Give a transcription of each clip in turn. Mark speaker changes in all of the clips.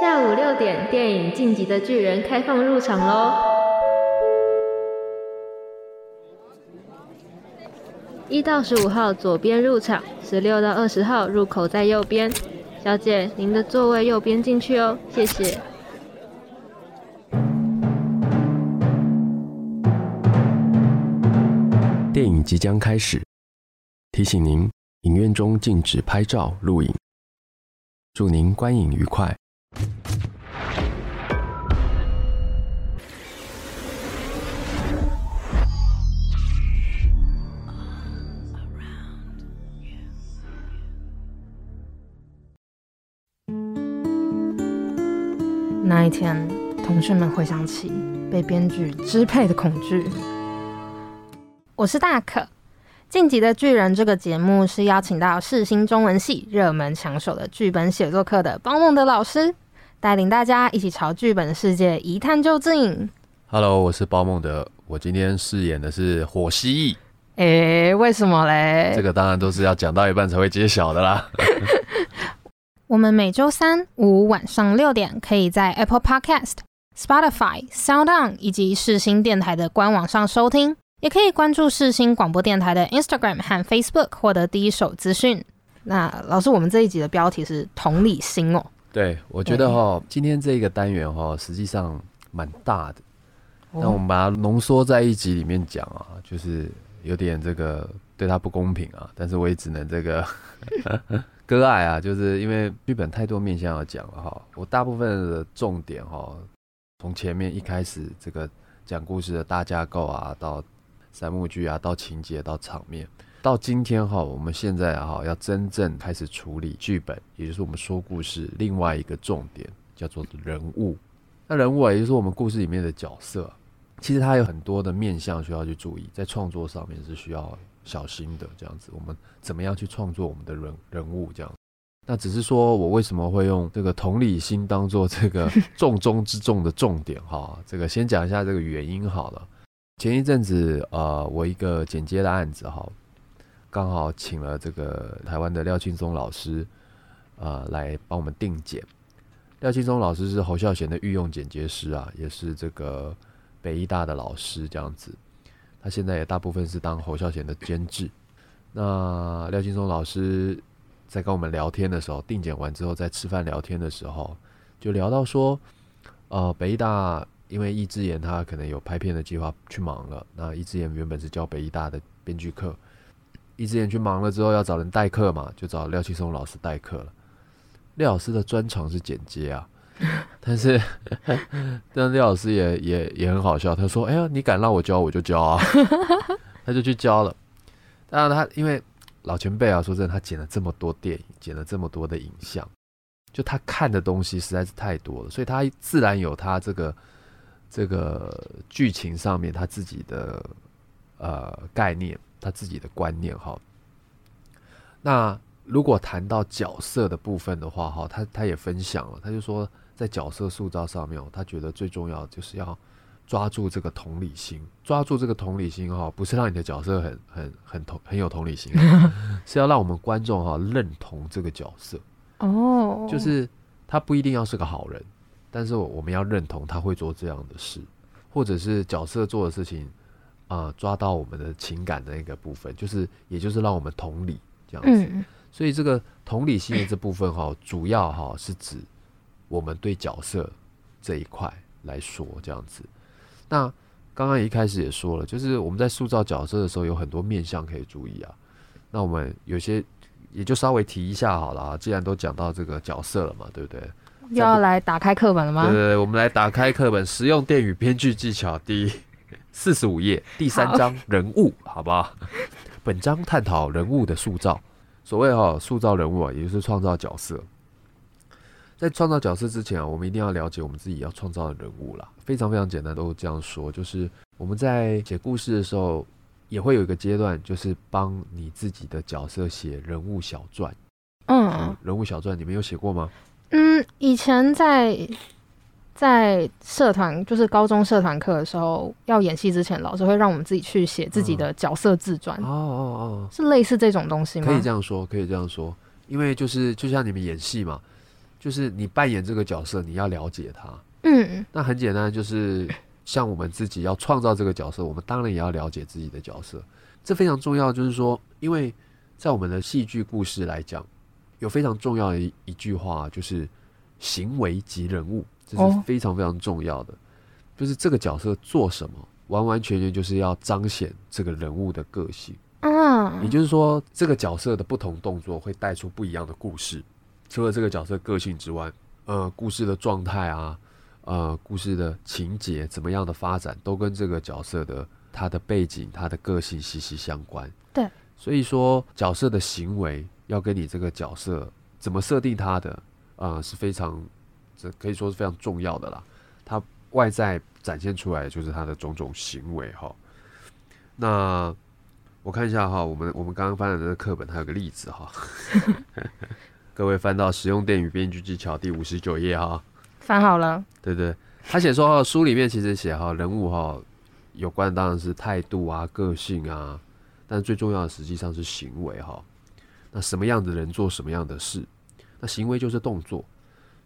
Speaker 1: 下午六点，电影《晋级的巨人》开放入场喽！一到十五号左边入场，十六到二十号入口在右边。小姐，您的座位右边进去哦，谢谢。
Speaker 2: 电影即将开始，提醒您，影院中禁止拍照、录影。祝您观影愉快。
Speaker 3: 那一天，同学们回想起被编剧支配的恐惧。我是大可，《晋级的巨人》这个节目是邀请到世新中文系热门抢手的剧本写作课的包梦德老师，带领大家一起朝剧本世界一探究竟。
Speaker 4: Hello，我是包梦德，我今天饰演的是火蜥蜴。
Speaker 3: 诶，为什么嘞？
Speaker 4: 这个当然都是要讲到一半才会揭晓的啦。
Speaker 3: 我们每周三五晚上六点，可以在 Apple Podcast、Spotify、SoundOn 以及世新电台的官网上收听，也可以关注世新广播电台的 Instagram 和 Facebook 获得第一手资讯。那老师，我们这一集的标题是同理心哦。
Speaker 4: 对，我觉得哈，今天这个单元哈，实际上蛮大的。那我们把它浓缩在一集里面讲啊，就是有点这个对他不公平啊，但是我也只能这个 割爱啊，就是因为剧本太多面向要讲了哈，我大部分的重点哈，从前面一开始这个讲故事的大架构啊，到三幕剧啊，到情节，到场面，到今天哈，我们现在哈要真正开始处理剧本，也就是我们说故事另外一个重点叫做人物。那人物啊，也就是我们故事里面的角色。其实它有很多的面向需要去注意，在创作上面是需要小心的。这样子，我们怎么样去创作我们的人人物？这样，那只是说我为什么会用这个同理心当做这个 重中之重的重点？哈，这个先讲一下这个原因好了。前一阵子，呃，我一个剪接的案子哈，刚好请了这个台湾的廖庆松老师，呃，来帮我们定剪。廖庆松老师是侯孝贤的御用剪接师啊，也是这个。北医大的老师这样子，他现在也大部分是当侯孝贤的监制。那廖庆松老师在跟我们聊天的时候，定检完之后，在吃饭聊天的时候，就聊到说，呃，北医大因为易智言他可能有拍片的计划去忙了。那易智言原本是教北医大的编剧课，易智言去忙了之后要找人代课嘛，就找廖庆松老师代课了。廖老师的专长是剪接啊。但是，但廖老师也也也很好笑。他说：“哎呀，你敢让我教，我就教啊！” 他就去教了。当然，他因为老前辈啊，说真的，他剪了这么多电影，剪了这么多的影像，就他看的东西实在是太多了，所以他自然有他这个这个剧情上面他自己的呃概念，他自己的观念哈。那如果谈到角色的部分的话，哈，他他也分享了，他就说。在角色塑造上面，他觉得最重要就是要抓住这个同理心，抓住这个同理心哈，不是让你的角色很很很同很有同理心，是要让我们观众哈认同这个角色
Speaker 3: 哦，
Speaker 4: 就是他不一定要是个好人，但是我们要认同他会做这样的事，或者是角色做的事情啊，抓到我们的情感的那个部分，就是也就是让我们同理这样子，所以这个同理心的这部分哈，主要哈是指。我们对角色这一块来说，这样子。那刚刚一开始也说了，就是我们在塑造角色的时候，有很多面向可以注意啊。那我们有些也就稍微提一下好了啊。既然都讲到这个角色了嘛，对不对？
Speaker 3: 又要来打开课本了吗？
Speaker 4: 对对对，我们来打开课本，实用电影编剧技巧第四十五页第三章人物，好不好？本章探讨人物的塑造。所谓哈，塑造人物啊，也就是创造角色。在创造角色之前啊，我们一定要了解我们自己要创造的人物啦。非常非常简单，都这样说，就是我们在写故事的时候，也会有一个阶段，就是帮你自己的角色写人物小传。
Speaker 3: 嗯，
Speaker 4: 人物小传你们有写过吗？
Speaker 3: 嗯，以前在在社团，就是高中社团课的时候，要演戏之前，老师会让我们自己去写自己的角色自传。
Speaker 4: 哦哦哦，
Speaker 3: 是类似这种东西吗？
Speaker 4: 可以这样说，可以这样说，因为就是就像你们演戏嘛。就是你扮演这个角色，你要了解他。
Speaker 3: 嗯
Speaker 4: 那很简单，就是像我们自己要创造这个角色，我们当然也要了解自己的角色，这非常重要。就是说，因为在我们的戏剧故事来讲，有非常重要的一一句话，就是行为及人物，这是
Speaker 3: 哦
Speaker 4: 非常非常重要的。就是这个角色做什么，完完全全就是要彰显这个人物的个性。
Speaker 3: 嗯
Speaker 4: 也就是说，这个角色的不同动作会带出不一样的故事。除了这个角色个性之外，呃，故事的状态啊，呃，故事的情节怎么样的发展，都跟这个角色的他的背景、他的个性息息相关。
Speaker 3: 对，
Speaker 4: 所以说角色的行为要跟你这个角色怎么设定他的，呃，是非常，这可以说是非常重要的啦。他外在展现出来的就是他的种种行为哈。那我看一下哈，我们我们刚刚翻的这个课本，它有个例子哈。各位翻到《实用电影编剧技巧》第五十九页哈，
Speaker 3: 翻好了，
Speaker 4: 对对，他写说哈，书里面其实写哈人物哈有关当然是态度啊、个性啊，但最重要的实际上是行为哈。那什么样的人做什么样的事，那行为就是动作。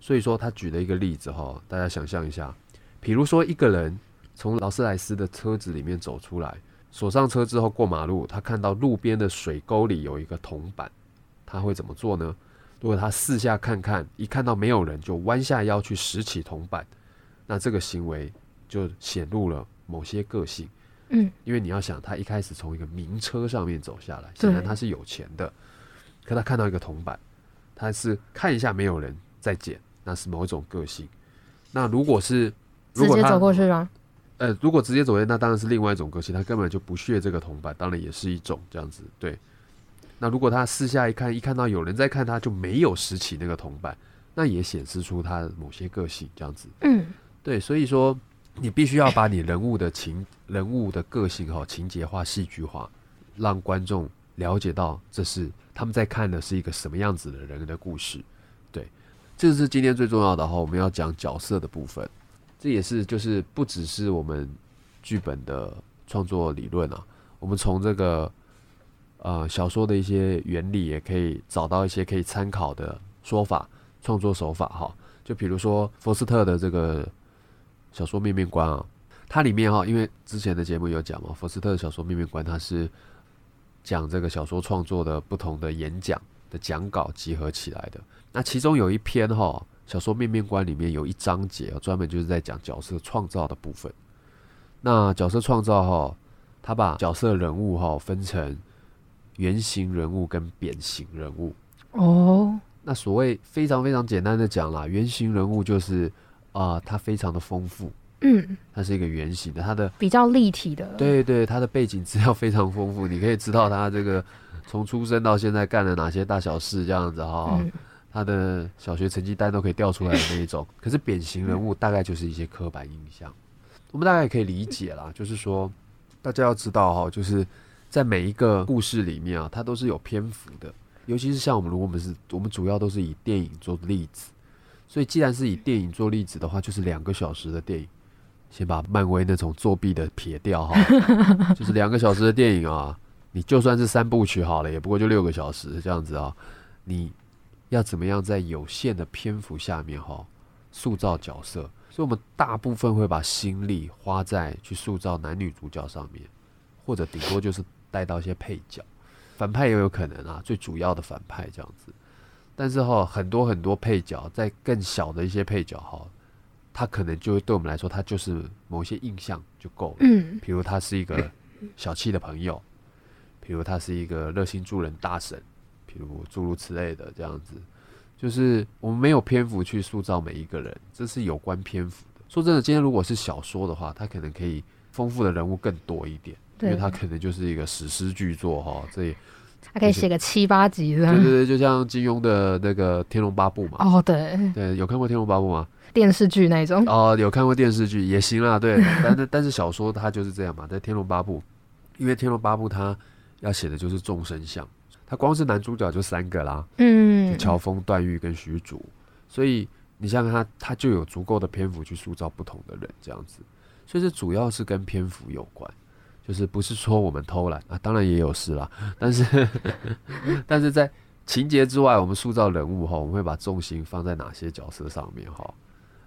Speaker 4: 所以说他举了一个例子哈，大家想象一下，比如说一个人从劳斯莱斯的车子里面走出来，锁上车之后过马路，他看到路边的水沟里有一个铜板，他会怎么做呢？如果他四下看看，一看到没有人，就弯下腰去拾起铜板，那这个行为就显露了某些个性。
Speaker 3: 嗯，
Speaker 4: 因为你要想，他一开始从一个名车上面走下来，显然他是有钱的。可他看到一个铜板，他是看一下没有人在捡，那是某一种个性。那如果是如果他
Speaker 3: 直接走过去吗？
Speaker 4: 呃，如果直接走过去，那当然是另外一种个性，他根本就不屑这个铜板，当然也是一种这样子。对，那如果他私下一看，一看到有人在看他，就没有拾起那个铜板，那也显示出他的某些个性这样子。
Speaker 3: 嗯
Speaker 4: 对，所以说你必须要把你人物的情、人物的个性哈情节化、戏剧化，让观众了解到这是他们在看的是一个什么样子的人的故事。这是今天最重要的哈，我们要讲角色的部分。这也是就是不只是我们剧本的创作理论啊，我们从这个呃小说的一些原理也可以找到一些可以参考的说法、创作手法哈。就比如说福斯特的这个小说《面面观》啊，它里面哈，因为之前的节目有讲嘛，福斯特的小说《面面观》它是讲这个小说创作的不同的演讲的讲稿集合起来的。那其中有一篇哈，小说《面面观》里面有一章节哦，专门就是在讲角色创造的部分。那角色创造哈，他把角色人物哈分成原型人物跟扁形人物。
Speaker 3: 哦，
Speaker 4: 那所谓非常非常简单的讲啦，原型人物就是啊、它非常的丰富，
Speaker 3: 嗯，
Speaker 4: 它是一个圆形的，它的
Speaker 3: 比较立体的，，
Speaker 4: 对对，它的背景资料非常丰富，你可以知道他这个从出生到现在干了哪些大小事，这样子哈、
Speaker 3: 嗯
Speaker 4: 他的小学成绩单都可以调出来的那一种。可是扁形人物大概就是一些刻板印象，我们大概也可以理解啦，就是说大家要知道哈，就是在每一个故事里面啊，它都是有篇幅的，尤其是像我们，如果我们是我们主要都是以电影做例子，所以既然是以电影做例子的话，就是两个小时的电影。先把漫威那种作弊的撇掉哈，就是两个小时的电影啊，你就算是三部曲好了，也不过就六个小时这样子啊。你要怎么样在有限的篇幅下面哈，塑造角色？所以我们大部分会把心力花在去塑造男女主角上面，或者顶多就是带到一些配角，反派也有可能啊，最主要的反派这样子。但是哈，很多很多配角，在更小的一些配角哈，他可能就会对我们来说，他就是某些印象就够了。
Speaker 3: 嗯
Speaker 4: 比如他是一个小气的朋友，比如他是一个热心助人大神，比如诸如此类的这样子，就是我们没有篇幅去塑造每一个人，这是有关篇幅的。说真的，今天如果是小说的话，它可能可以丰富的人物更多一点，因为
Speaker 3: 对
Speaker 4: 它可能就是一个史诗巨作哈。这也
Speaker 3: 还可以写个七八集这样。
Speaker 4: 对对对，就像金庸的那个《天龙八部》嘛。
Speaker 3: 哦，对，
Speaker 4: 对，有看过《天龙八部》吗？
Speaker 3: 电视剧那种。
Speaker 4: 哦，有看过电视剧也行啦，对，但是但是小说它就是这样嘛，在《天龙八部》，因为《天龙八部》它要写的就是众生相，它光是男主角就三个啦，
Speaker 3: 嗯，
Speaker 4: 乔峰、段誉跟虚竹，所以你想想他，他就有足够的篇幅去塑造不同的人，这样子，所以这主要是跟篇幅有关，就是不是说我们偷懒啊，当然也有事啦，但是 但是在情节之外，我们塑造人物哈，我们会把重心放在哪些角色上面哈？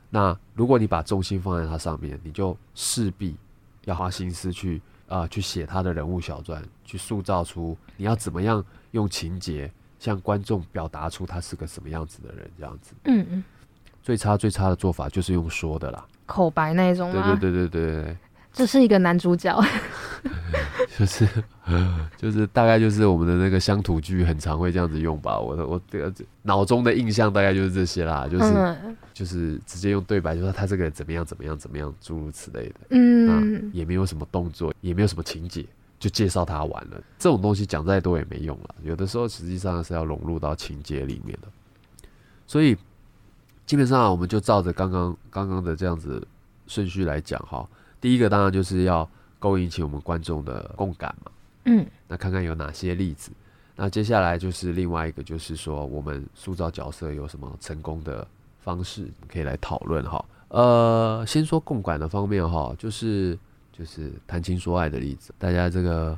Speaker 4: 那如果你把重心放在他上面，你就势必要花心思去啊、去写他的人物小传，去塑造出你要怎么样用情节向观众表达出他是个什么样子的人，这样子。
Speaker 3: 嗯嗯，
Speaker 4: 最差最差的做法就是用说的啦。
Speaker 3: 口白那种吗？
Speaker 4: 对对对对对对，
Speaker 3: 这是一个男主角。
Speaker 4: 就是就是大概就是我们的那个乡土剧很常会这样子用吧。我的我这个脑中的印象大概就是这些啦，就是、
Speaker 3: 嗯
Speaker 4: 就是直接用对白，就说他这个人怎么样怎么样怎么样，诸如此类的。
Speaker 3: 嗯
Speaker 4: 那也没有什么动作，也没有什么情节，就介绍他玩了。这种东西讲再多也没用了，有的时候实际上是要融入到情节里面的。所以基本上我们就照着刚刚刚刚的这样子顺序来讲哈。第一个当然就是要勾引起我们观众的共感嘛，
Speaker 3: 嗯
Speaker 4: 那看看有哪些例子。那接下来就是另外一个，就是说我们塑造角色有什么成功的方式可以来讨论哈。呃，先说共感的方面哈，就是就是谈情说爱的例子。大家这个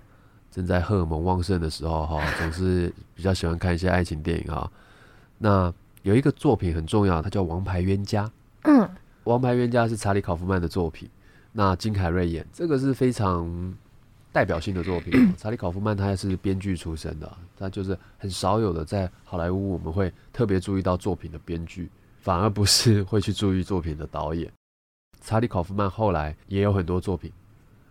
Speaker 4: 正在荷尔蒙旺盛的时候哈，总是比较喜欢看一些爱情电影哈。那有一个作品很重要，它叫《王牌冤家》。
Speaker 3: 嗯《
Speaker 4: 王牌冤家》是查理·考夫曼的作品，那金凯瑞演，这个是非常代表性的作品哦。查理·考夫曼他是编剧出身的啊，他就是很少有的在好莱坞我们会特别注意到作品的编剧，反而不是会去注意作品的导演。查理·考夫曼后来也有很多作品，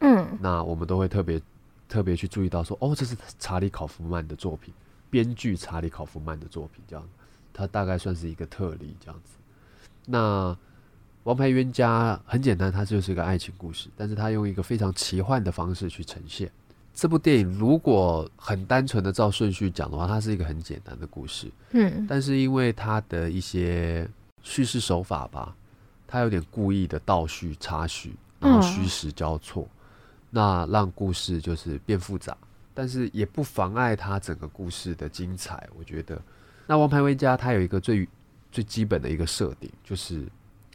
Speaker 3: 嗯
Speaker 4: 那我们都会特别特别去注意到说，哦，这是查理·考夫曼的作品，编剧查理·考夫曼的作品，这样，他大概算是一个特例这样子。那《王牌冤家》很简单，它就是一个爱情故事，但是他用一个非常奇幻的方式去呈现。这部电影如果很单纯的照顺序讲的话，它是一个很简单的故事，
Speaker 3: 嗯
Speaker 4: 但是因为它的一些叙事手法吧，它有点故意的倒叙、插叙，然后
Speaker 3: 嗯
Speaker 4: 虚实交错，那让故事就是变复杂，但是也不妨碍它整个故事的精彩。我觉得，那《王牌威家》它有一个最最基本的一个设定，就是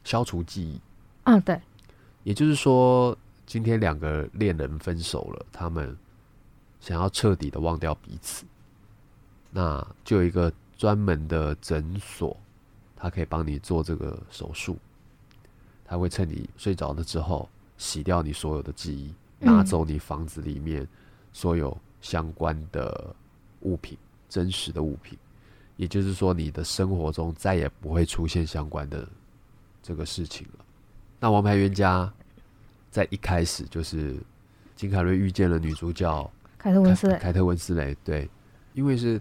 Speaker 4: 消除记忆，
Speaker 3: 嗯，对，
Speaker 4: 也就是说，今天两个恋人分手了，他们想要彻底的忘掉彼此，那就有一个专门的诊所，它可以帮你做这个手术，他会趁你睡着了之后，洗掉你所有的记忆，拿
Speaker 3: 嗯
Speaker 4: 走你房子里面所有相关的物品，真实的物品，也就是说，你的生活中再也不会出现相关的这个事情了。那《王牌冤家》在一开始就是金凯瑞遇见了女主角
Speaker 3: 凯特温斯雷，
Speaker 4: 凯特温斯雷，对，因为是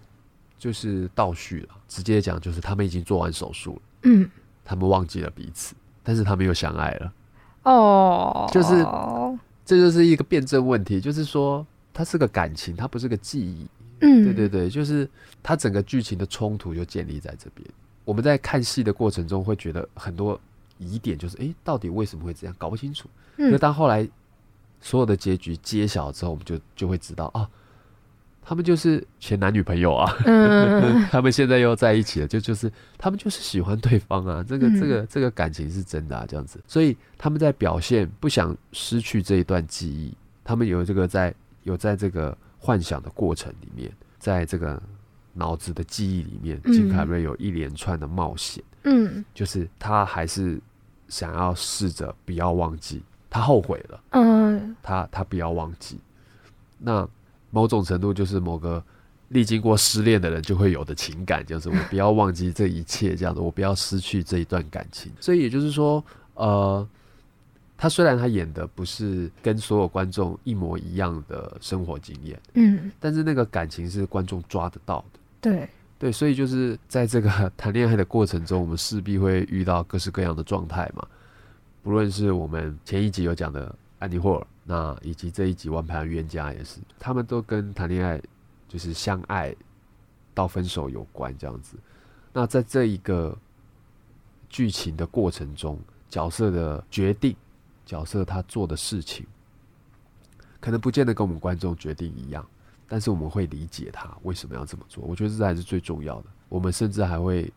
Speaker 4: 就是倒叙了，直接讲就是他们已经做完手术了，
Speaker 3: 嗯，
Speaker 4: 他们忘记了彼此，但是他们又相爱了，
Speaker 3: 哦，
Speaker 4: 就是这就是一个辩证问题，就是说它是个感情，它不是个记忆，
Speaker 3: 嗯，
Speaker 4: 对对对，就是它整个剧情的冲突就建立在这边。我们在看戏的过程中会觉得很多疑点，就是诶，到底为什么会这样，搞不清楚。那
Speaker 3: 嗯
Speaker 4: 当后来所有的结局揭晓之后，我们就就会知道啊，他们就是前男女朋友啊，
Speaker 3: 嗯。
Speaker 4: 他们现在又在一起了，就就是他们就是喜欢对方啊，这个
Speaker 3: 嗯。
Speaker 4: 这个这个感情是真的啊，这样子，所以他们在表现不想失去这一段记忆，他们有这个在有在这个幻想的过程里面，在这个脑子的记忆里面，
Speaker 3: 嗯。
Speaker 4: 金凯瑞有一连串的冒险。
Speaker 3: 嗯。
Speaker 4: 就是他还是想要试着不要忘记，他后悔了，
Speaker 3: 嗯。
Speaker 4: 他他不要忘记。那某种程度就是某个历经过失恋的人就会有的情感，就是我不要忘记这一切，这样子，我不要失去这一段感情。所以也就是说，呃，他虽然他演的不是跟所有观众一模一样的生活经验，
Speaker 3: 嗯，
Speaker 4: 但是那个感情是观众抓得到的。
Speaker 3: 对，
Speaker 4: 对，所以就是在这个 谈恋爱的过程中，我们势必会遇到各式各样的状态嘛。不论是我们前一集有讲的安妮霍尔，那以及这一集《王牌冤家》也是，他们都跟谈恋爱就是相爱到分手有关这样子。那在这一个剧情的过程中，角色的决定，角色他做的事情，可能不见得跟我们观众决定一样。但是我们会理解他为什么要这么做，我觉得这才是最重要的。我们甚至还会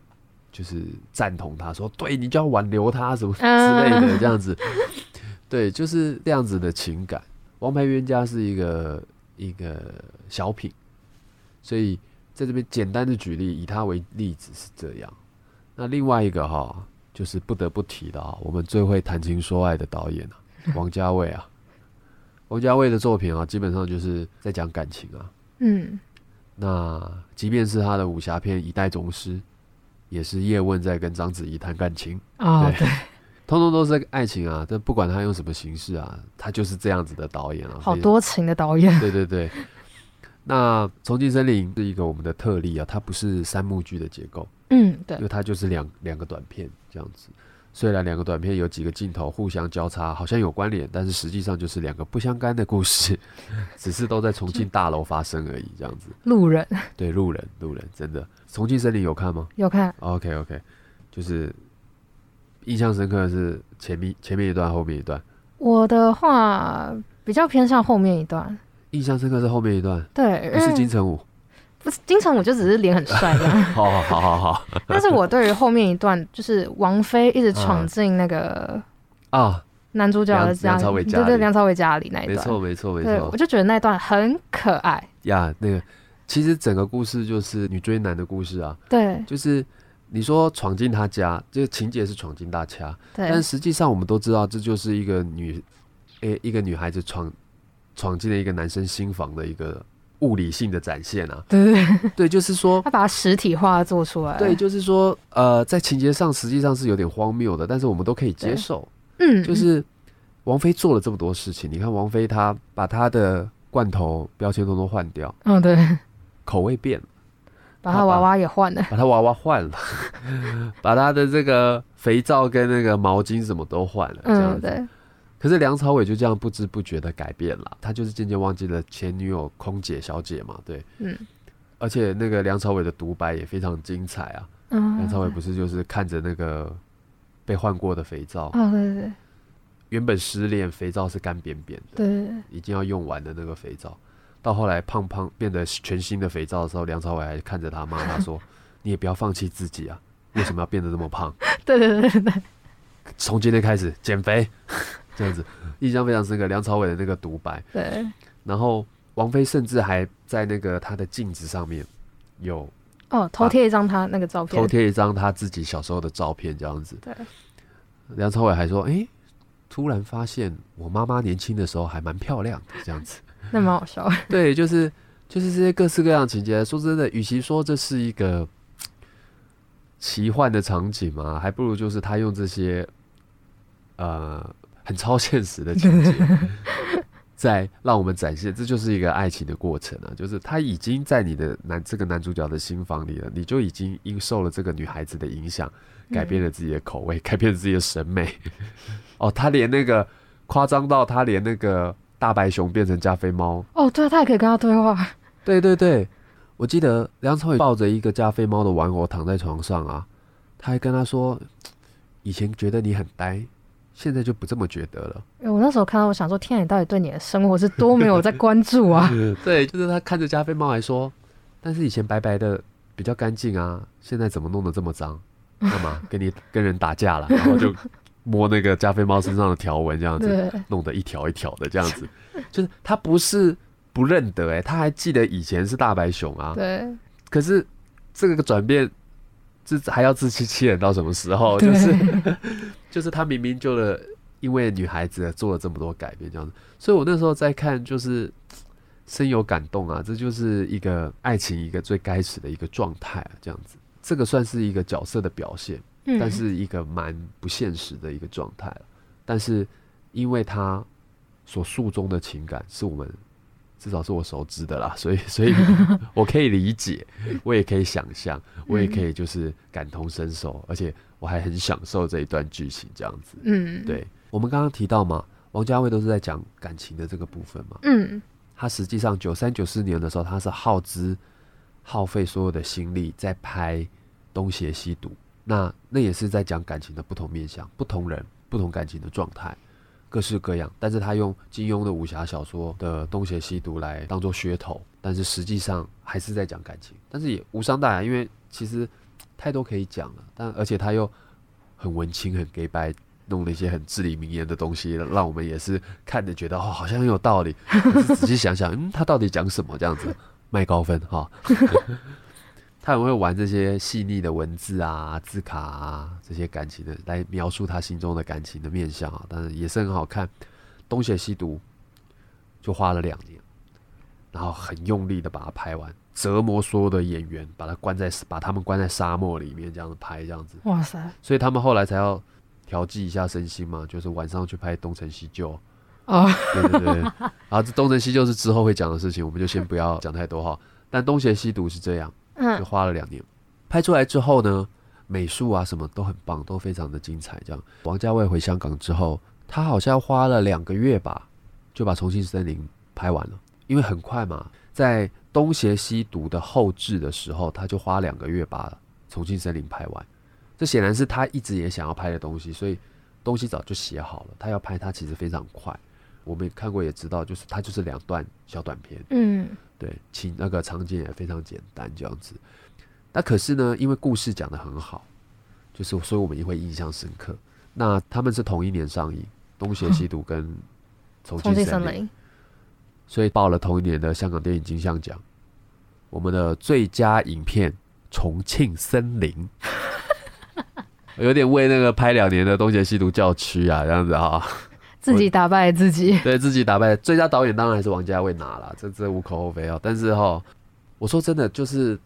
Speaker 4: 就是赞同他说，对你就要挽留他什么之类的，这样子。对，就是这样子的情感。《王牌冤家》是一个一个小品，所以在这边简单的举例，以他为例子是这样。那另外一个哈，就是不得不提的啊，我们最会谈情说爱的导演啊，王家卫啊。王家卫的作品啊，基本上就是在讲感情啊。
Speaker 3: 嗯，
Speaker 4: 那即便是他的武侠片《一代宗师》，也是叶问在跟章子怡谈感情，
Speaker 3: 哦，
Speaker 4: 对
Speaker 3: 对，
Speaker 4: 通通都是爱情啊。但不管他用什么形式啊，他就是这样子的导演啊。
Speaker 3: 好多情的导演，
Speaker 4: 对对对。那《重庆森林》是一个我们的特例啊，它不是三幕剧的结构，
Speaker 3: 嗯，对
Speaker 4: 因为，它就是两两个短片这样子。虽然两个短片有几个镜头互相交叉，好像有关联，但是实际上就是两个不相干的故事，只是都在重庆大楼发生而已，这样子。
Speaker 3: 路人
Speaker 4: 对，路人，路人，真的。重庆森林有看吗
Speaker 3: 有看
Speaker 4: ，？OK OK，就是印象深刻的是前面前面一段，后面一段。
Speaker 3: 我的话比较偏向后面一段，
Speaker 4: 印象深刻是后面一段，
Speaker 3: 对，
Speaker 4: 不是金城武。
Speaker 3: 不是金城武就只是脸很帅 这样，
Speaker 4: 好好好好好。
Speaker 3: 但是我对于后面一段就是王菲一直闯
Speaker 4: 啊
Speaker 3: 进那个
Speaker 4: 啊，
Speaker 3: 男主角的
Speaker 4: 梁朝伟家
Speaker 3: 对对，梁朝伟家里那一段，
Speaker 4: 没错没错没，错。
Speaker 3: 我就觉得那段很可爱，
Speaker 4: 呀，那个其实整个故事就是女追男的故事啊，
Speaker 3: 对。
Speaker 4: 就是你说闯进他家，这个情节是闯进大家，但实际上我们都知道，这就是一个女，诶、一个女孩子闯闯进了一个男生心房的一个物理性的展现啊。
Speaker 3: 对对，
Speaker 4: 对，就是说，
Speaker 3: 他把它实体化做出来，
Speaker 4: 对，，就是说，呃，在情节上实际上是有点荒谬的，但是我们都可以接受。
Speaker 3: 嗯，
Speaker 4: 就是王菲做了这么多事情，你看王菲她把她的罐头标签通通换掉，
Speaker 3: 嗯对，
Speaker 4: 口味变了。
Speaker 3: 把他娃娃也换了，
Speaker 4: 把他娃娃换了，把他的这个肥皂跟那个毛巾什么都换了，这样子。
Speaker 3: 嗯对，
Speaker 4: 可是梁朝伟就这样不知不觉的改变了，他就是渐渐忘记了前女友空姐小姐嘛，对，
Speaker 3: 嗯。
Speaker 4: 而且那个梁朝伟的独白也非常精彩啊。
Speaker 3: 嗯，
Speaker 4: 梁朝伟不是就是看着那个被换过的肥皂，
Speaker 3: 哦对对。
Speaker 4: 原本失恋肥皂是干扁扁的，
Speaker 3: 对对对，
Speaker 4: 已经要用完的那个肥皂，到后来胖胖变得全新的肥皂的时候，梁朝伟还看着他骂他说：“你也不要放弃自己啊，为什么要变得那么胖？”
Speaker 3: 对 对对对对，
Speaker 4: 从今天开始减肥，这样子印象非常深刻。梁朝伟的那个独白，
Speaker 3: 对，
Speaker 4: 然后王菲甚至还在那个他的镜子上面有
Speaker 3: 哦，偷贴一张他那个照片
Speaker 4: 偷，贴一张他自己小时候的照片，这样子。
Speaker 3: 对，
Speaker 4: 梁朝伟还说：“哎，突然发现我妈妈年轻的时候还蛮漂亮的，这样子。
Speaker 3: 那蛮好笑，”
Speaker 4: 对，就是就是这些各式各样的情节。说真的，与其说这是一个奇幻的场景嘛，还不如就是他用这些呃很超现实的情节，在让我们展现，这就是一个爱情的过程啊。就是他已经在你的男这个男主角的心房里了，你就已经因受了这个女孩子的影响，改变了自己的口味，改变了自己的审美。哦，他连那个夸张到他连那个大白熊变成加菲猫，
Speaker 3: 哦，对，他也可以跟他对话，
Speaker 4: 对对对，我记得梁朝伟抱着一个加菲猫的玩偶躺在床上啊，他还跟他说：“以前觉得你很呆，现在就不这么觉得了。
Speaker 3: 哎我那时候看到，我想说，天啊，你到底对你的生活是多没有在关注啊？”
Speaker 4: 对，就是他看着加菲猫还说：“但是以前白白的比较干净啊，现在怎么弄得这么脏？干嘛跟你跟人打架了？然后就摸那个加菲猫身上的条纹，这样子，弄得一条一条的这样子，就是他不是不认得哎、他还记得以前是大白熊啊，
Speaker 3: 对，
Speaker 4: 可是这个转变，这还要自欺欺人到什么时候？就是 就是他明明就了，因为女孩子做了这么多改变，这样子，所以我那时候在看，就是深有感动啊，这就是一个爱情一个最开始的一个状态啊，这样子，这个算是一个角色的表现，
Speaker 3: 嗯。
Speaker 4: 但是一个蛮不现实的一个状态。但是因为他所诉衷的情感是我们至少是我熟知的啦，所以 所以我可以理解，我也可以想象，我也可以就是感同身受，而且我还很享受这一段剧情这样子。
Speaker 3: 嗯，，
Speaker 4: 对。我们刚刚提到嘛，王家卫都是在讲感情的这个部分嘛，
Speaker 3: 嗯。
Speaker 4: 他实际上九三九四年的时候，他是耗资耗费所有的心力在拍《东邪西毒》，那那也是在讲感情的不同面向、不同人、不同感情的状态，各式各样。但是他用金庸的武侠小说的《东邪西毒》来当做噱头，但是实际上还是在讲感情，但是也无伤大雅，因为其实太多可以讲了。但而且他又很文青、很 gay 白。弄了一些很至理名言的东西，让我们也是看着觉得哦，好像很有道理。仔细想想，嗯，他到底讲什么？这样子卖高分哈。他很会玩这些细腻的文字啊、字卡啊这些感情的，来描述他心中的感情的面相啊，但是也是很好看。东邪西毒就花了两年，然后很用力的把它拍完，折磨所有的演员，把他关在把他们关在沙漠里面这样子拍，这样子。
Speaker 3: 哇塞，
Speaker 4: 所以他们后来才要调剂一下身心嘛，就是晚上去拍《东成西就》。
Speaker 3: 啊，
Speaker 4: 对对对，啊，这东成西就是之后会讲的事情，我们就先不要讲太多哈。但东邪西毒是这样，就
Speaker 3: 嗯
Speaker 4: 花了两年，拍出来之后呢，美术啊什么都很棒，都非常的精彩。这样，王家卫回香港之后，他好像花了两个月吧，就把《重庆森林》拍完了，因为很快嘛，在东邪西毒的后置的时候，他就花两个月把《重庆森林》拍完。这显然是他一直也想要拍的东西，所以东西早就写好了。他要拍，他其实非常快。我们看过也知道，就是它就是两段小短片，
Speaker 3: 嗯
Speaker 4: 对，情那个场景也非常简单这样子。那可是呢，因为故事讲的很好，就是所以我们也会印象深刻。那他们是同一年上映，《东邪西毒》跟 《重
Speaker 3: 重
Speaker 4: 庆森林》，
Speaker 3: 庆森林，
Speaker 4: 所以报了同一年的香港电影金像奖。我们的最佳影片《重庆森林 》，有点为那个拍两年的《东邪西毒》叫屈啊，这样子啊。
Speaker 3: 自己打败自己。
Speaker 4: 对自己打败最佳导演，当然还是王家卫拿了，这这无可厚非啊。但是哈，我说真的，就是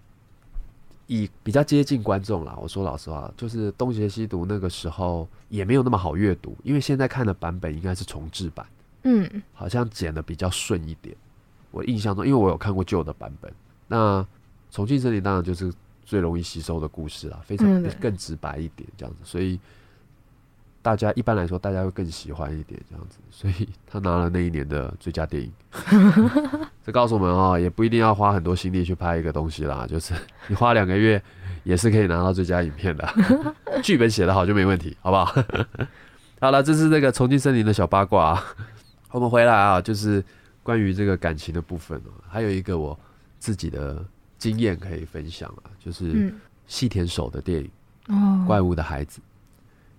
Speaker 4: 以比较接近观众啦。我说老实话，就是《东邪西毒》那个时候也没有那么好阅读，因为现在看的版本应该是重制版，
Speaker 3: 嗯
Speaker 4: 好像剪的比较顺一点。我印象中，因为我有看过旧的版本，那《重庆森林》当然就是最容易吸收的故事啦，非常更直白一点这样子，所以大家一般来说大家会更喜欢一点这样子，所以他拿了那一年的最佳电影。这告诉我们哦，也不一定要花很多心力去拍一个东西啦，就是 你花两个月也是可以拿到最佳影片的，剧本写得好就没问题，好不好？好了，这是这个重庆森林的小八卦、啊。我们回来啊，就是关于这个感情的部分哦，还有一个我自己的经验可以分享啊，就是
Speaker 3: 嗯
Speaker 4: 细田守的电影
Speaker 3: 哦《
Speaker 4: 怪物的孩子》。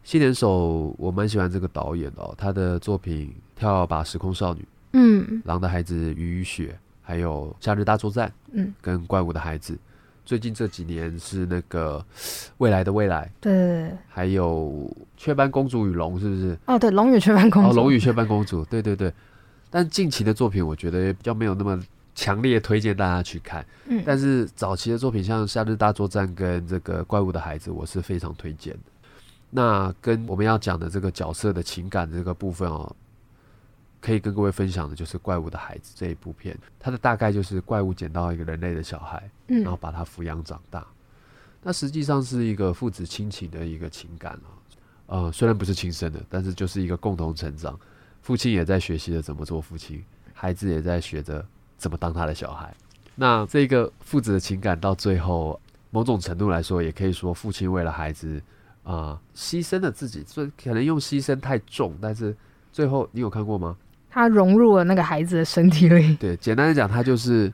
Speaker 4: 细田守我蛮喜欢这个导演的哦，他的作品《跳把时空少女》《
Speaker 3: 嗯
Speaker 4: 狼的孩子雨与雪》，还有《夏日大作战》
Speaker 3: 嗯，
Speaker 4: 跟《怪物的孩子》。最近这几年是那个《未来的未来》，
Speaker 3: 对对对，
Speaker 4: 还有《雀斑公主与龙》，是不是？
Speaker 3: 哦对，龙与雀斑公主
Speaker 4: 哦，
Speaker 3: 主，
Speaker 4: 龙与雀斑公主，对对对。但近期的作品，我觉得比较没有那么强烈推荐大家去看。
Speaker 3: 嗯
Speaker 4: 但是早期的作品，像《夏日大作战》跟这个《怪物的孩子》，我是非常推荐的。那跟我们要讲的这个角色的情感的这个部分哦，可以跟各位分享的就是《怪物的孩子》这一部片，它的大概就是怪物捡到一个人类的小孩，然后
Speaker 3: 嗯
Speaker 4: 把他抚养长大。那实际上是一个父子亲情的一个情感啊，呃，虽然不是亲生的，但是就是一个共同成长。父亲也在学习着怎么做父亲，孩子也在学着怎么当他的小孩。那这个父子的情感到最后，某种程度来说，也可以说父亲为了孩子啊、牺牲了自己，所以可能用牺牲太重，但是最后你有看过吗？
Speaker 3: 他融入了那个孩子的身体里，
Speaker 4: 对，简单的讲，他就是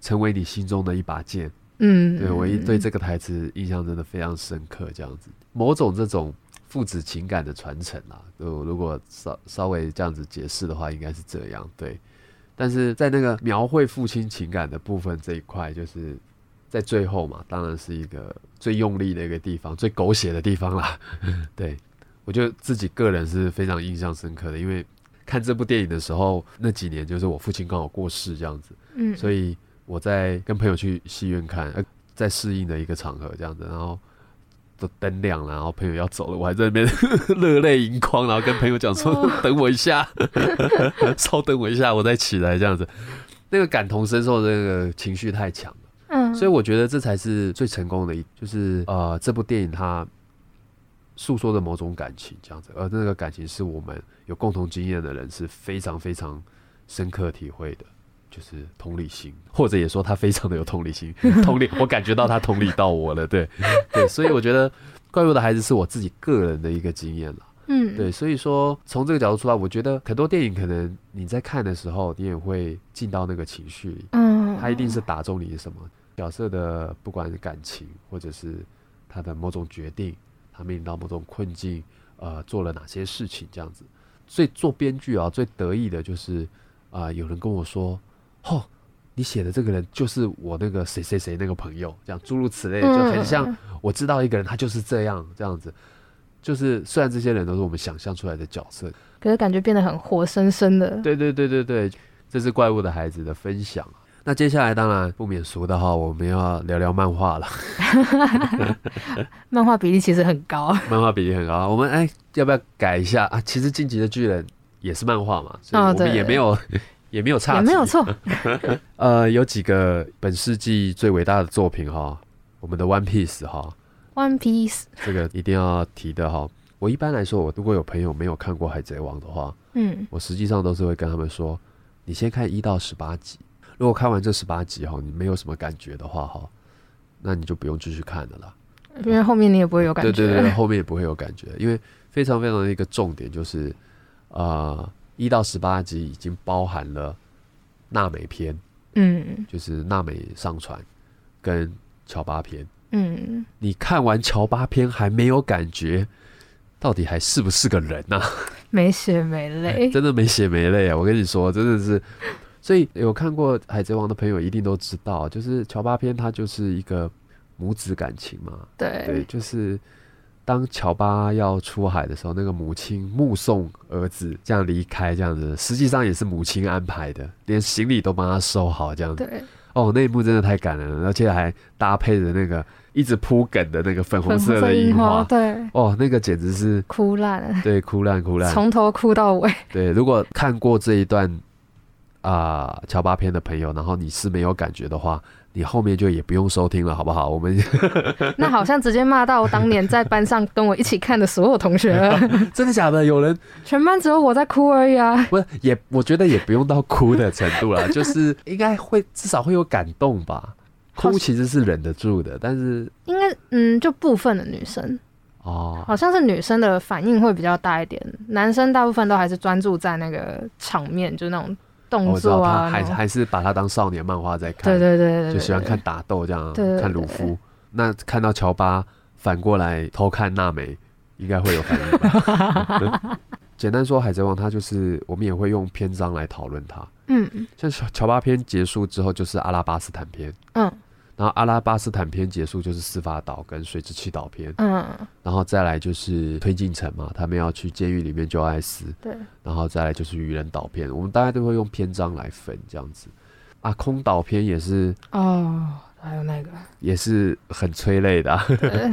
Speaker 4: 成为你心中的一把剑。
Speaker 3: 嗯，
Speaker 4: 对我一对这个台词印象真的非常深刻，这样子，某种这种父子情感的传承啊，就如果稍稍微这样子解释的话，应该是这样，对。但是在那个描绘父亲情感的部分这一块，就是在最后嘛，当然是一个最用力的一个地方，最狗血的地方啦。对我就自己个人是非常印象深刻的，因为看这部电影的时候，那几年就是我父亲刚好过世这样子，
Speaker 3: 嗯，
Speaker 4: 所以我在跟朋友去戏院看，呃，在适应的一个场合这样子，然后都灯亮了，然后朋友要走了，我还在那边 热泪盈眶，然后跟朋友讲说：“
Speaker 3: 哦
Speaker 4: 等我一下，稍等我一下，我再起来。”这样子，那个感同身受的那个情绪太强了，
Speaker 3: 嗯，
Speaker 4: 所以我觉得这才是最成功的一，就是呃，这部电影它诉说的某种感情这样子，而那个感情是我们有共同经验的人是非常非常深刻体会的。就是同理心，或者也说他非常的有同理心，同理，我感觉到他同理到我了，对，对，所以我觉得《怪物的孩子》是我自己个人的一个经验了，
Speaker 3: 嗯，
Speaker 4: 对，所以说从这个角度出发，我觉得很多电影可能你在看的时候，你也会进到那个情绪里，
Speaker 3: 嗯，
Speaker 4: 它一定是打中你什么角色的，不管是感情或者是他的某种决定，他面临到某种困境，呃，做了哪些事情这样子。所以做编剧啊，最得意的就是啊、有人跟我说，哦，你写的这个人就是我那个谁谁谁那个朋友，这样诸如此类，就很像我知道一个人他就是这样这样子。就是虽然这些人都是我们想象出来的角色，
Speaker 3: 可是感觉变得很活生生的。
Speaker 4: 对对对对对，这是怪物的孩子的分享。那接下来当然不免俗的哈，我们要聊聊漫画了。
Speaker 3: 漫画比例其实很高，
Speaker 4: 漫画比例很高。我们哎，要不要改一下啊？其实《晋级的巨人》也是漫画嘛，所以我们 也没有也没有差，
Speaker 3: 也没有错。
Speaker 4: 呃，有几个本世纪最伟大的作品哈，我们的《One Piece》哈。
Speaker 3: One Piece，
Speaker 4: 这个一定要提的哈。我一般来说，我如果有朋友没有看过《海贼王》的话，嗯，我实际上都是会跟他们说，你先看一到十八集。如果看完这十八集哈，你没有什么感觉的话哈，那你就不用继续看了啦。
Speaker 3: 因为后面你也不会有感觉。
Speaker 4: 对对对，后面也不会有感觉，因为非常非常的一个重点就是，呃，一到十八集已经包含了娜美篇，嗯，就是娜美上传跟乔巴篇。嗯，你看完乔巴篇还没有感觉，到底还是不是个人呐？
Speaker 3: 没血没泪，
Speaker 4: 真的没血没泪啊！我跟你说，真的是，所以有看过《海贼王》的朋友一定都知道，就是乔巴篇它就是一个母子感情嘛。
Speaker 3: 对
Speaker 4: 对，就是当乔巴要出海的时候，那个母亲目送儿子这样离开，这样子，实际上也是母亲安排的，连行李都帮他收好，这样子。
Speaker 3: 对
Speaker 4: 哦，那一幕真的太感人了，而且还搭配着那个。一直铺梗的那个粉红色的樱花，
Speaker 3: 对，
Speaker 4: 哦，那个简直是
Speaker 3: 哭烂了，
Speaker 4: 对，哭烂哭烂，
Speaker 3: 从头哭到尾。
Speaker 4: 对，如果看过这一段啊乔巴片的朋友，然后你是没有感觉的话，你后面就也不用收听了，好不好？我们
Speaker 3: 那好像直接骂到当年在班上跟我一起看的所有同学了，
Speaker 4: 真的假的？有人
Speaker 3: 全班只有我在哭而已啊！
Speaker 4: 不是，也我觉得也不用到哭的程度了，就是应该会至少会有感动吧。哭其实是忍得住的，但是
Speaker 3: 应该嗯，就部分的女生哦，好像是女生的反应会比较大一点，男生大部分都还是专注在那个场面，就那种动作啊，
Speaker 4: 还还是把它当少年漫画在看，
Speaker 3: 对对对
Speaker 4: 就喜欢看打斗这样，看鲁夫。那看到乔巴反过来偷看娜美，应该会有反应吧？简单说，《海贼王》它就是我们也会用篇章来讨论它，嗯，像乔乔巴篇结束之后就是阿拉巴斯坦篇，嗯。然后阿拉巴斯坦篇结束就是司法岛跟水之七岛篇，嗯，然后再来就是推进城嘛，他们要去监狱里面救艾斯，
Speaker 3: 对，
Speaker 4: 然后再来就是愚人岛篇，我们大家都会用篇章来分这样子。啊，空岛篇也是
Speaker 3: 哦，还有那个
Speaker 4: 也是很催泪的，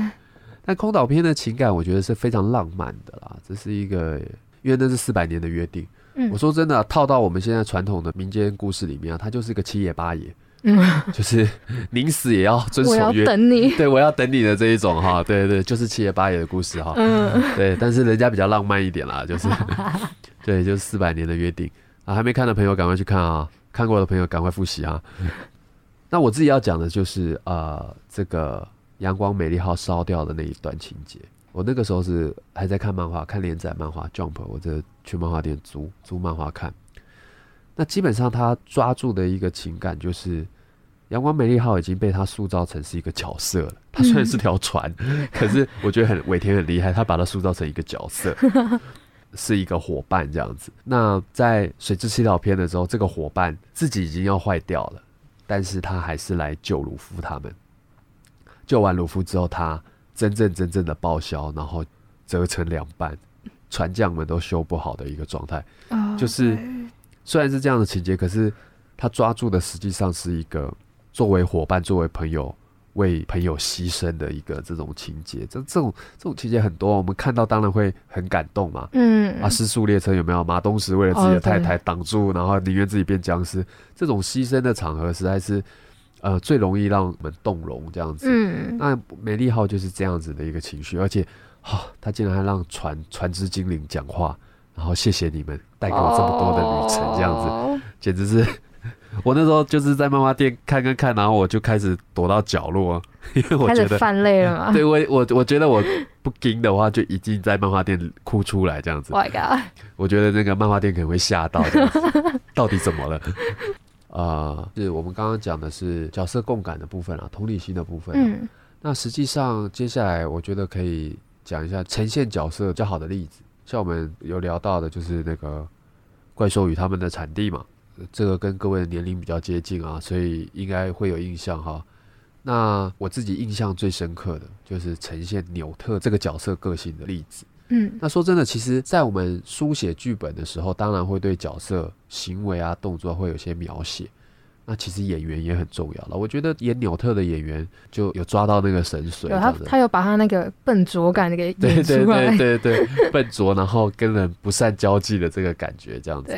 Speaker 4: 但空岛篇的情感我觉得是非常浪漫的啦，这是一个因为那是四百年的约定，嗯，我说真的，套到我们现在传统的民间故事里面啊，它就是一个七爷八爷。嗯，就是宁死也要遵守约，
Speaker 3: 等你，
Speaker 4: 对我要等你的这一种哈，对对，就是七爷八爷的故事哈，嗯，对，但是人家比较浪漫一点啦，就是，对，就是四百年的约定。啊，还没看的朋友赶快去看啊，看过的朋友赶快复习啊。那我自己要讲的就是呃，这个阳光美丽号烧掉的那一段情节，我那个时候是还在看漫画，看连载漫画 Jump，我这去漫画店租租漫画看。那基本上他抓住的一个情感就是，阳光美丽号已经被他塑造成是一个角色了。它虽然是条船，可是我觉得很尾田很厉害，他把它塑造成一个角色，是一个伙伴这样子。那在水之祈祷篇的时候，这个伙伴自己已经要坏掉了，但是他还是来救鲁夫他们。救完鲁夫之后，他真正真正的报销，然后折成两半，船匠们都修不好的一个状态，就是。虽然是这样的情节，可是他抓住的实际上是一个作为伙伴、作为朋友为朋友牺牲的一个这种情节。这这种这种情节很多，我们看到当然会很感动嘛。嗯，啊，失速列车有没有？马东石为了自己的太太挡住，然后宁愿自己变僵尸，这种牺牲的场合实在是呃最容易让我们动容这样子。嗯，那美丽号就是这样子的一个情绪，而且，哈，他竟然还让船船只精灵讲话。然后谢谢你们带给我这么多的旅程，这样子简直是 我那时候就是在漫画店看看看，然后我就开始躲到角落，因为我觉得
Speaker 3: 泛泪了嘛。
Speaker 4: 对我我我觉得我不惊的话，就已经在漫画店哭出来这样子。
Speaker 3: My God！
Speaker 4: 我觉得那个漫画店可能会吓到，到底怎么了？啊，是我们刚刚讲的是角色共感的部分啊，同理心的部分。嗯，那实际上接下来我觉得可以讲一下呈现角色较好的例子。像我们有聊到的，就是那个怪兽与他们的产地嘛，呃这个跟各位的年龄比较接近啊，所以应该会有印象哈。那我自己印象最深刻的就是呈现纽特这个角色个性的例子。
Speaker 3: 嗯
Speaker 4: 那说真的，其实，在我们书写剧本的时候，当然会对角色行为啊、动作会有些描写。那其实演员也很重要了。我觉得演纽特的演员就有抓到那个神髓，
Speaker 3: 他他有把他那个笨拙感给
Speaker 4: 对
Speaker 3: 演
Speaker 4: 对
Speaker 3: 出来，
Speaker 4: 对对对，笨拙，然后跟人不善交际的这个感觉，这样子。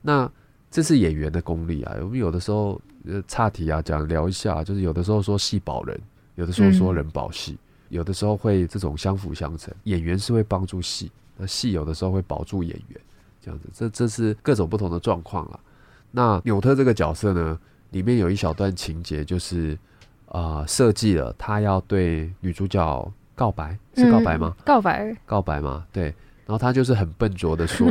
Speaker 4: 那这是演员的功力啊。我们有的时候呃岔题啊，讲聊一下，就是有的时候说戏保人，有的时候说
Speaker 3: 嗯
Speaker 4: 人保戏，有的时候会这种相辅相成。演员是会帮助戏，那戏有的时候会保住演员，这样子。这这是各种不同的状况啦。那纽特这个角色呢，里面有一小段情节，就是啊设计了他要对女主角告白，是告白吗？
Speaker 3: 嗯告白，
Speaker 4: 告白吗，对。然后他就是很笨拙的说，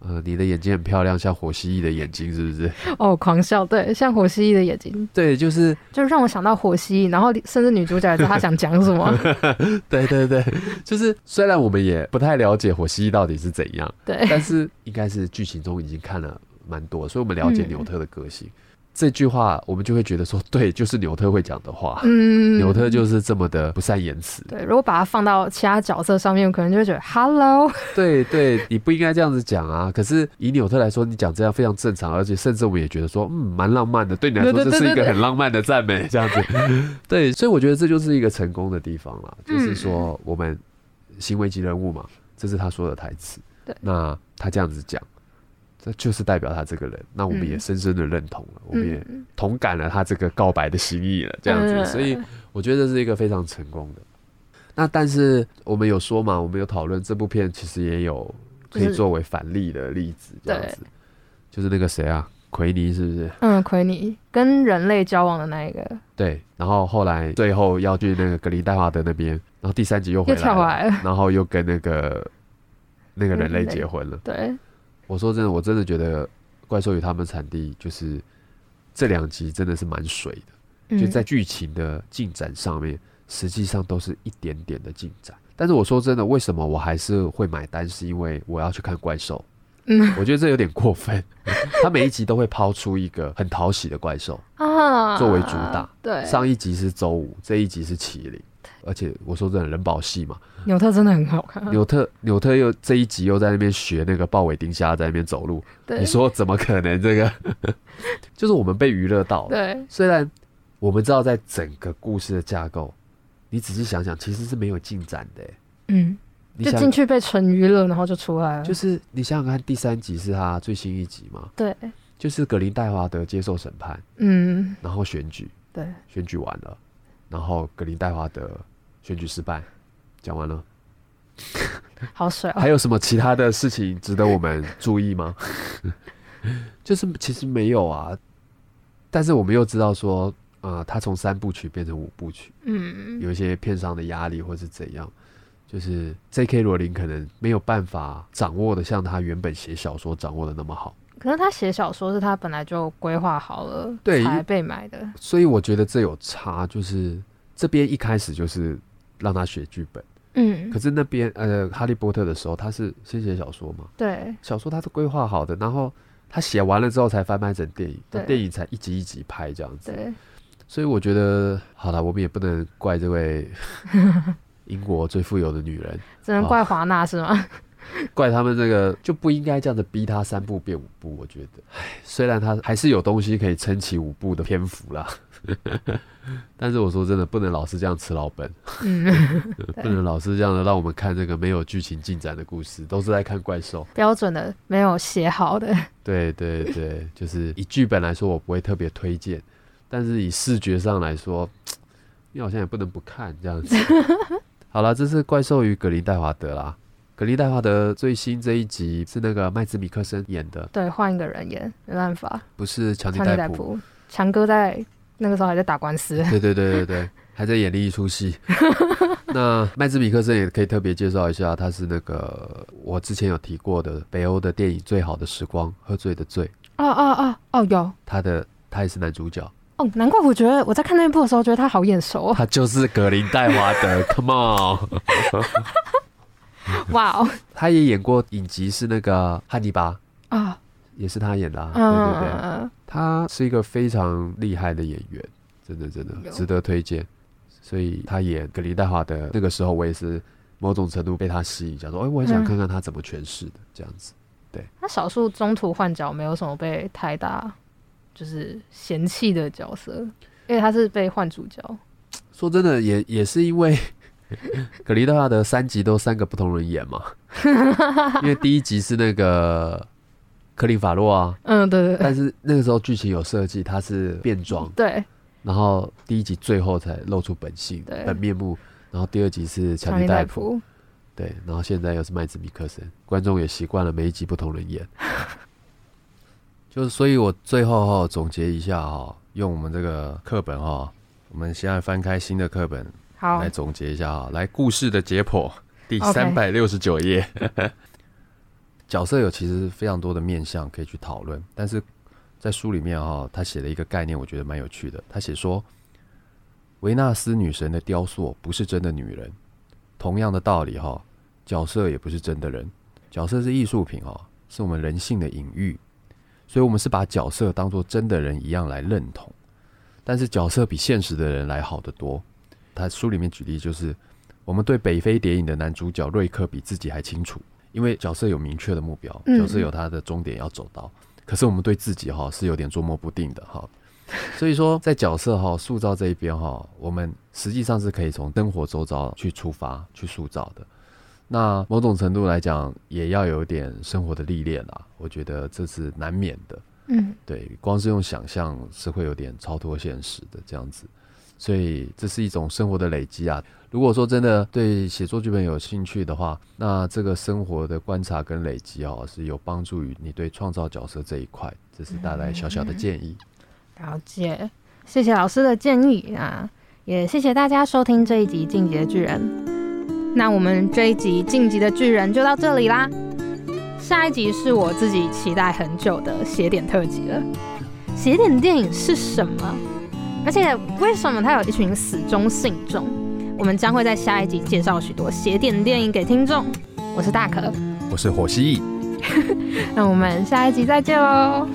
Speaker 4: 呃，你的眼睛很漂亮，像火蜥蜴的眼睛，是不是？
Speaker 3: 哦，狂笑，对，像火蜥蜴的眼睛，
Speaker 4: 对，就是，
Speaker 3: 就让我想到火蜥蜴，然后甚至女主角也知道她想讲什么，
Speaker 4: 对对对，就是虽然我们也不太了解火蜥蜴到底是怎样，
Speaker 3: 对，
Speaker 4: 但是应该是剧情中已经看了蛮多，所以我们了解
Speaker 3: 嗯
Speaker 4: 纽特的个性。这句话我们就会觉得说，对，就是纽特会讲的话。
Speaker 3: 嗯，
Speaker 4: 纽特就是这么的不善言辞。
Speaker 3: 对，如果把它放到其他角色上面，可能就会觉得 Hello，
Speaker 4: 对对，你不应该这样子讲啊。可是以纽特来说，你讲这样非常正常，而且甚至我们也觉得说，嗯，蛮浪漫的。对你来说，这是一个很浪漫的赞美，这样子。对，所以我觉得这就是一个成功的地方了，就是说我们行为级人物嘛，这是他说的台词。
Speaker 3: 对
Speaker 4: 那他这样子讲，这就是代表他这个人。那我们也
Speaker 3: 嗯
Speaker 4: 深深的认同了，我们也
Speaker 3: 嗯，
Speaker 4: 同感了他这个告白的心意了，这样子。
Speaker 3: 嗯
Speaker 4: 所以我觉得这是一个非常成功的。那但是我们有说嘛，我们有讨论这部片其实也有可以作为反例的例子，这样子，就是那个谁啊，奎尼是不是？
Speaker 3: 嗯，奎尼跟人类交往的那一个
Speaker 4: 对，然后后来最后要去那个格林戴华德那边，然后第三集又回来了，然后又跟那个那个人类结婚了。
Speaker 3: 对，
Speaker 4: 我说真的，我真的觉得《怪兽与他们产地》就是这两集真的是蛮水的。
Speaker 3: 嗯
Speaker 4: 就在剧情的进展上面，实际上都是一点点的进展。但是我说真的，为什么我还是会买单？是因为我要去看怪兽。
Speaker 3: 嗯
Speaker 4: 我觉得这有点过分。他每一集都会抛出一个很讨喜的怪兽，
Speaker 3: 啊，
Speaker 4: 作为主打
Speaker 3: 对，
Speaker 4: 上一集是周五，这一集是麒麟。而且我说真的，人保戏嘛，
Speaker 3: 纽特真的很好看，
Speaker 4: 纽特纽特又这一集又在那边学那个豹尾丁虾在那边走路，
Speaker 3: 对。
Speaker 4: 你说怎么可能？这个？就是我们被娱乐到了。
Speaker 3: 对，
Speaker 4: 虽然我们知道在整个故事的架构，你仔细想想，其实是没有进展的欸。
Speaker 3: 嗯，
Speaker 4: 你
Speaker 3: 就进，去被纯娱乐，然后就出来了，
Speaker 4: 就是你想想看，第三集是他最新一集嘛，
Speaker 3: 对，
Speaker 4: 就是格林戴华德接受审判，
Speaker 3: 嗯，
Speaker 4: 然后选举，
Speaker 3: 对，
Speaker 4: 选举完了，然后格林戴华德选举失败，讲完了，
Speaker 3: 好水哦，
Speaker 4: 还有什么其他的事情值得我们注意吗？就是其实没有啊，但是我们又知道说，呃，他从三部曲变成五部曲。
Speaker 3: 嗯，
Speaker 4: 有一些片商的压力，或是怎样，就是 J.K. 罗琳可能没有办法掌握的像他原本写小说掌握的那么好，
Speaker 3: 可是他写小说是他本来就规划好了，
Speaker 4: 对
Speaker 3: 才被买的，
Speaker 4: 所以我觉得这有差，就是这边一开始就是让他写剧本，
Speaker 3: 嗯。
Speaker 4: 可，是那边呃哈利波特的时候他是先写小说嘛，
Speaker 3: 对，
Speaker 4: 小说他是规划好的，然后他写完了之后才翻拍成电影，那电影才一集一集拍这样子，
Speaker 3: 对，
Speaker 4: 所以我觉得好了，我们也不能怪这位 英国最富有的女人。
Speaker 3: 只能怪华纳是吗？
Speaker 4: 怪他们这个就不应该这样子逼他三步变五步，我觉得，唉，虽然他还是有东西可以撑起五步的篇幅啦，但是我说真的，不能老是这样吃老本，
Speaker 3: 嗯，
Speaker 4: 不能老是这样的让我们看这个没有剧情进展的故事，都是在看怪兽。
Speaker 3: 标准的没有写好的，
Speaker 4: 对对对，就是以剧本来说，我不会特别推荐，但是以视觉上来说，你好像也不能不看这样子。好了，这是《怪兽与格林戴华德》啦。格林戴华德最新这一集是那个麦兹米克森演的，
Speaker 3: 对，换一个人演，没办法，
Speaker 4: 不是强尼戴普。
Speaker 3: 戴普，强哥在那个时候还在打官司，
Speaker 4: 对对对对对，还在演另一出戏。那麦兹米克森也可以特别介绍一下，他是那个我之前有提过的北欧的电影《最好的时光》，喝醉的醉，
Speaker 3: 哦哦哦哦，有。
Speaker 4: 他的他也是男主角，
Speaker 3: 哦，难怪我觉得我在看那部的时候，觉得他好眼熟哦。
Speaker 4: 他就是格林戴华德，Come on。
Speaker 3: 哇哦。
Speaker 4: 他也演过影集，是那个汉尼拔，
Speaker 3: 啊，
Speaker 4: 也是他演的、啊，
Speaker 3: 嗯
Speaker 4: 对对对，他是一个非常厉害的演员，真的真的值得推荐。所以他演格林戴华的那个时候，我也是某种程度被他吸引，想说，哎、我很想
Speaker 3: 嗯
Speaker 4: 看看他怎么诠释的这样子。对。
Speaker 3: 他少数中途换角没有什么被太大就是嫌弃的角色，因为他是被换主角。
Speaker 4: 说真的，也也是因为 格林戴华的三集都三个不同人演嘛，因为第一集是那个克林法洛啊，
Speaker 3: 嗯，对对对。
Speaker 4: 但是那个时候剧情有设计，他是变装，
Speaker 3: 对，
Speaker 4: 然后第一集最后才露出本性、
Speaker 3: 对。
Speaker 4: 本面目，然后第二集是乔尼
Speaker 3: 尼戴
Speaker 4: 戴普，
Speaker 3: 普，
Speaker 4: 对，然后现在又是麦兹米克森，观众也习惯了每一集不同人演，就是所以，我最后哈、总结一下哈、用我们这个课本哈、我们现在翻开新的课本
Speaker 3: 好
Speaker 4: 来，总结一下哈、来故事的解剖第三百六十九页。角色有其实非常多的面向可以去讨论，但是在书里面哈、他写了一个概念，我觉得蛮有趣的。他写说，维纳斯女神的雕塑不是真的女人，同样的道理哈、角色也不是真的人，角色是艺术品哦、是我们人性的隐喻，所以我们是把角色当做真的人一样来认同，但是角色比现实的人来好得多。他书里面举例就是，我们对北非谍影的男主角瑞克比自己还清楚，因为角色有明确的目标，
Speaker 3: 嗯
Speaker 4: 角色有他的终点要走到。可是我们对自己哈是有点捉摸不定的哈，所以说在角色哈塑造这一边哈，我们实际上是可以从灯火周遭去出发去塑造的。那某种程度来讲，也要有一点生活的历练啦，我觉得这是难免的。
Speaker 3: 嗯，
Speaker 4: 对，光是用想象是会有点超脱现实的这样子，所以这是一种生活的累积啊。如果说真的对写作剧本有兴趣的话，那这个生活的观察跟累积哦，是有帮助于你对创造角色这一块，这是大概小小的建议。
Speaker 3: 了解，谢谢老师的建议啊，也谢谢大家收听这一集《进击的巨人》。那我们这一集《晋级的巨人》就到这里啦。下一集是我自己期待很久的邪典特辑了。邪典电影是什么？而且为什么他有一群死忠信众？我们将会在下一集介绍许多邪典电影给听众。我是大可，
Speaker 4: 我是火蜥蜴。
Speaker 3: 那我们下一集再见喽。